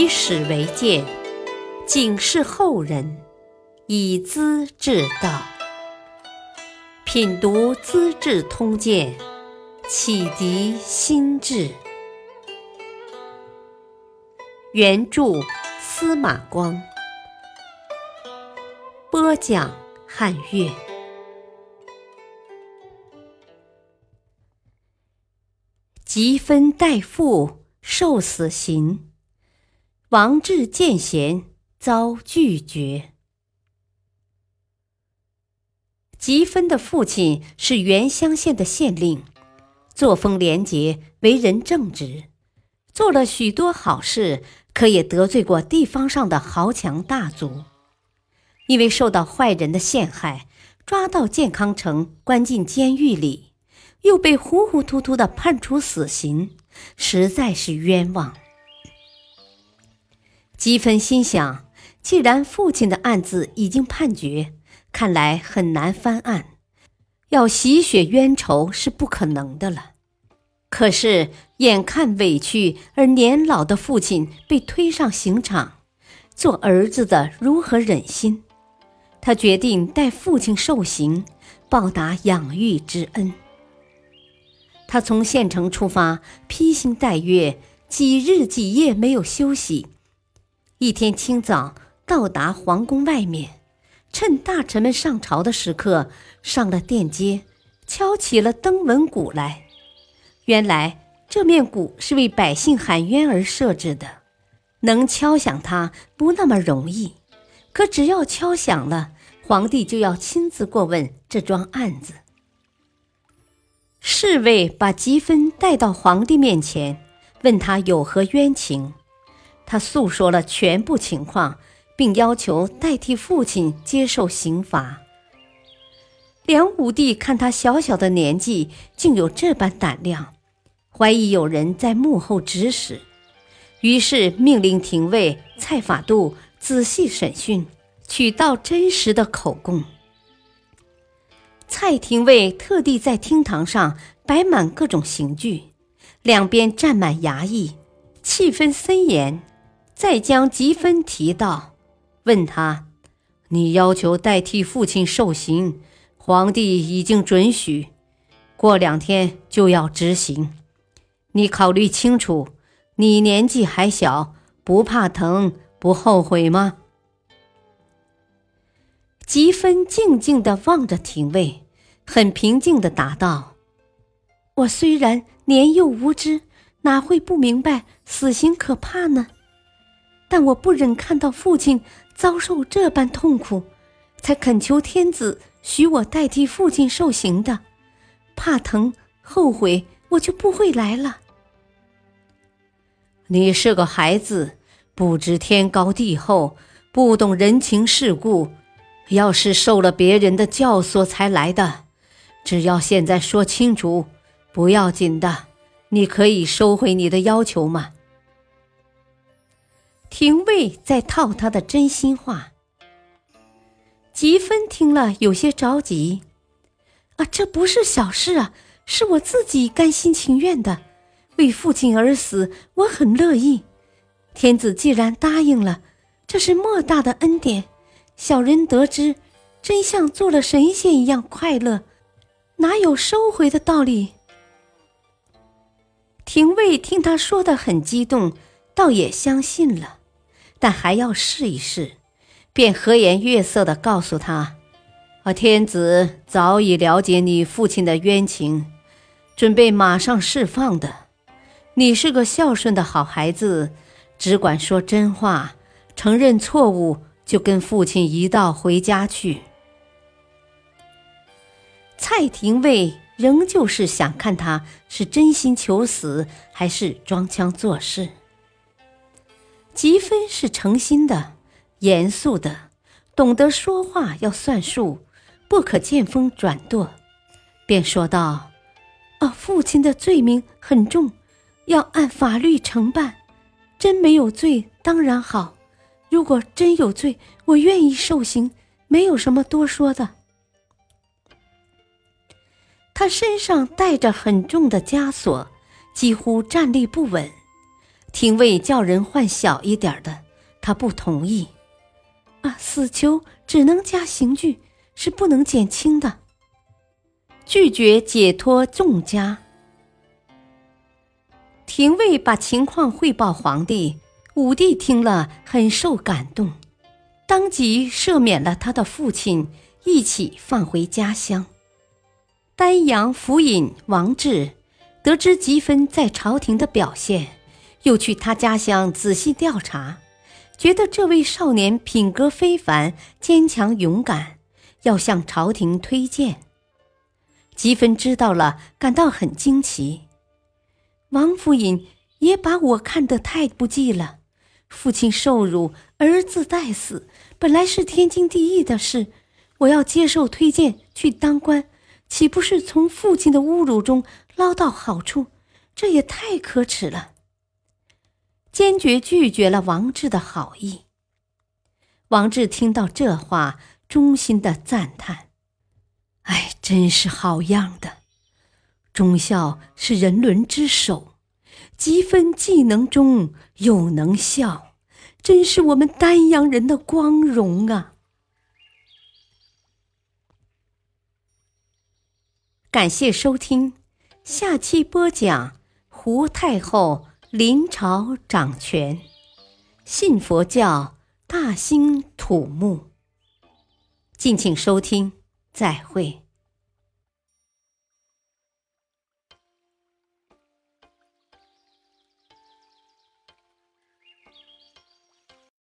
以史为鉴，警示后人，以资治道。品读《资治通鉴》，启迪心智。原著司马光，播讲汉乐。吉分代父受死刑，王志见贤遭拒绝。吉芬的父亲是原乡县的县令，作风廉洁，为人正直，做了许多好事。可也得罪过地方上的豪强大族，因为受到坏人的陷害，抓到健康城关进监狱里，又被糊糊涂涂的判处死刑，实在是冤枉。吉芬心想，既然父亲的案子已经判决，看来很难翻案，要洗雪冤仇是不可能的了。可是，眼看委屈而年老的父亲被推上刑场，做儿子的如何忍心？他决定代父亲受刑，报答养育之恩。他从县城出发，披星戴月，几日几夜没有休息。一天清早，到达皇宫外面，趁大臣们上朝的时刻，上了殿阶，敲起了登闻鼓来。原来这面鼓是为百姓喊冤而设置的，能敲响它不那么容易。可只要敲响了，皇帝就要亲自过问这桩案子。侍卫把吉芬带到皇帝面前，问他有何冤情。他诉说了全部情况，并要求代替父亲接受刑罚。梁武帝看他小小的年纪，竟有这般胆量。怀疑有人在幕后指使，于是命令廷尉蔡法度仔细审讯，取到真实的口供。蔡廷尉特地在厅堂上摆满各种刑具，两边站满衙役，气氛森严。再将吉芬提到，问他：“你要求代替父亲受刑，皇帝已经准许，过两天就要执行。”你考虑清楚，你年纪还小，不怕疼，不后悔吗？吉芬静静的望着廷尉，很平静的答道：“我虽然年幼无知，哪会不明白死刑可怕呢？但我不忍看到父亲遭受这般痛苦，才恳求天子许我代替父亲受刑的。怕疼，后悔。”我就不会来了。你是个孩子，不知天高地厚，不懂人情世故。要是受了别人的教唆才来的，只要现在说清楚，不要紧的。你可以收回你的要求吗？廷尉在套他的真心话。吉芬听了有些着急，啊，这不是小事啊。是我自己甘心情愿的，为父亲而死，我很乐意。天子既然答应了，这是莫大的恩典。小人得知真相，做了神仙一样快乐，哪有收回的道理？廷尉听他说的很激动，倒也相信了，但还要试一试，便和颜悦色的告诉他：“啊，天子早已了解你父亲的冤情。”准备马上释放的，你是个孝顺的好孩子，只管说真话，承认错误，就跟父亲一道回家去。蔡廷尉仍旧是想看他是真心求死，还是装腔作势。吉芬是诚心的，严肃的，懂得说话要算数，不可见风转舵，便说道。啊，父亲的罪名很重，要按法律承办。真没有罪当然好，如果真有罪，我愿意受刑，没有什么多说的。他身上带着很重的枷锁，几乎站立不稳，廷尉叫人换小一点的，他不同意。啊，死囚只能加刑具，是不能减轻的。拒绝解脱众家。廷尉把情况汇报皇帝，武帝听了很受感动，当即赦免了他的父亲，一起放回家乡。丹阳府尹王志得知吉芬在朝廷的表现，又去他家乡仔细调查，觉得这位少年品格非凡、坚强勇敢，要向朝廷推荐。吉芬知道了，感到很惊奇。王府尹也把我看得太不济了。父亲受辱，儿子待死，本来是天经地义的事。我要接受推荐去当官，岂不是从父亲的侮辱中捞到好处？这也太可耻了！坚决拒绝了王志的好意。王志听到这话，衷心的赞叹：“哎，真是好样的！”忠孝是人伦之首，积分既能忠又能孝，真是我们丹阳人的光荣啊！感谢收听，下期播讲胡太后临朝掌权，信佛教大兴土木。敬请收听，再会。